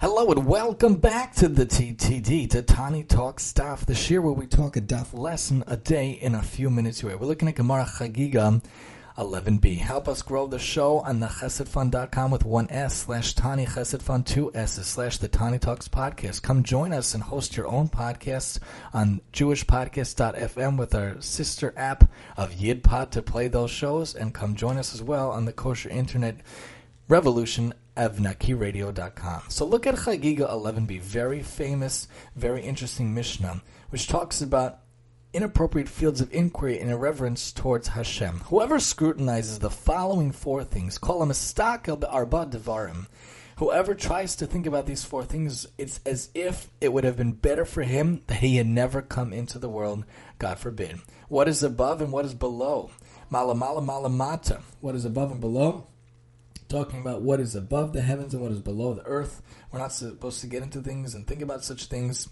Hello and welcome back to the TTD, to Tani Talks Daf, the shiur where we talk a daf lesson a day in a few minutes away. We're looking at Gemara Chagiga 11b. Help us grow the show on the chesedfund.com with one S slash Tani Chesed Fund, two S's slash the Tani Talks podcast. Come join us and host your own podcasts on jewishpodcast.fm with our sister app of YidPod to play those shows and come join us as well on the kosher internet revolution of nakiradio.com. So look at Chagiga 11b, very famous, very interesting Mishnah, which talks about inappropriate fields of inquiry and irreverence towards Hashem. Whoever scrutinizes the following four things, call him a stock arba devarim. Whoever tries to think about these four things, it's as if it would have been better for him that he had never come into the world, God forbid. What is above and what is below? Malamala malamata. What is above and below? Talking about what is above the heavens and what is below the earth. We're not supposed to get into things and think about such things.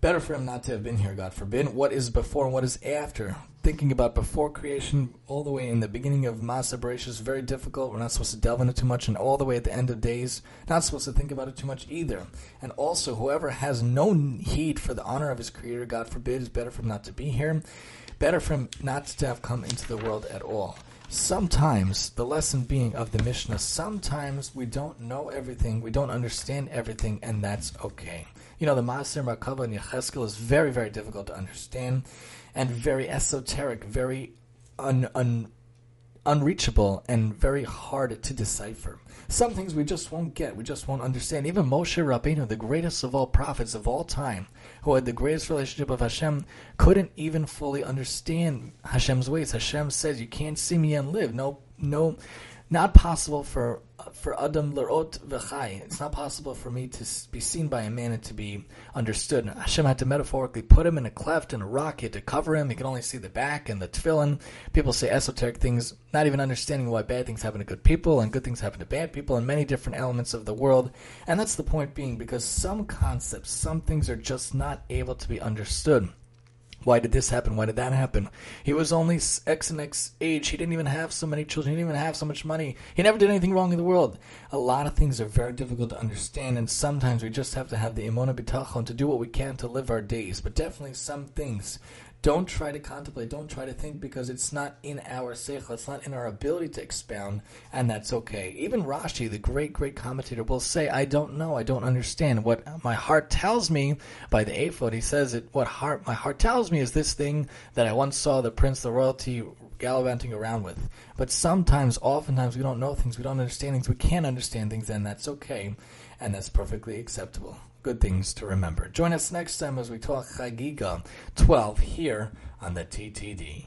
Better for him not to have been here, God forbid. What is before and what is after? Thinking about before creation, all the way in the beginning of Masa Beresh is very difficult. We're not supposed to delve into too much, and all the way at the end of days, not supposed to think about it too much either. And also, whoever has no heed for the honor of his Creator, God forbid, is better for him not to be here. Better for him not to have come into the world at all. Sometimes, the lesson being of the Mishnah, sometimes we don't know everything, we don't understand everything, and that's okay. You know, the Maaseh Merkava and Yechezkel is very, very difficult to understand and very esoteric, very un, un, unreachable, and very hard to decipher. Some things we just won't get, we just won't understand. Even Moshe Rabbeinu, the greatest of all prophets of all time, who had the greatest relationship with Hashem, couldn't even fully understand Hashem's ways. Hashem says, "You can't see me and live." No, no, not possible for for Adam lerot v'chai. It's not possible for me to be seen by a man and to be understood. Hashem had to metaphorically put him in a cleft in a rock. He had to cover him. He could only see the back and the tefillin. People say esoteric things, not even understanding why bad things happen to good people and good things happen to bad people in many different elements of the world. And that's the point being because some concepts, some things are just not able to be understood. Why did this happen? Why did that happen? He was only X and X age. He didn't even have so many children. He didn't even have so much money. He never did anything wrong in the world. A lot of things are very difficult to understand, and sometimes we just have to have the emunah bitachon to do what we can to live our days. But definitely some things don't try to contemplate, don't try to think because it's not in our seichel, it's not in our ability to expound, and that's okay. Even Rashi, the great, great commentator, will say, I don't know, I don't understand. What my heart tells me by the ephod, he says it, what heart my heart tells me is this thing that I once saw the prince, the royalty gallivanting around with. But sometimes, oftentimes, we don't know things, we don't understand things, we can't understand things, and that's okay, and that's perfectly acceptable good things to remember. Join us next time as we talk Chagiga 12 here on the TTD.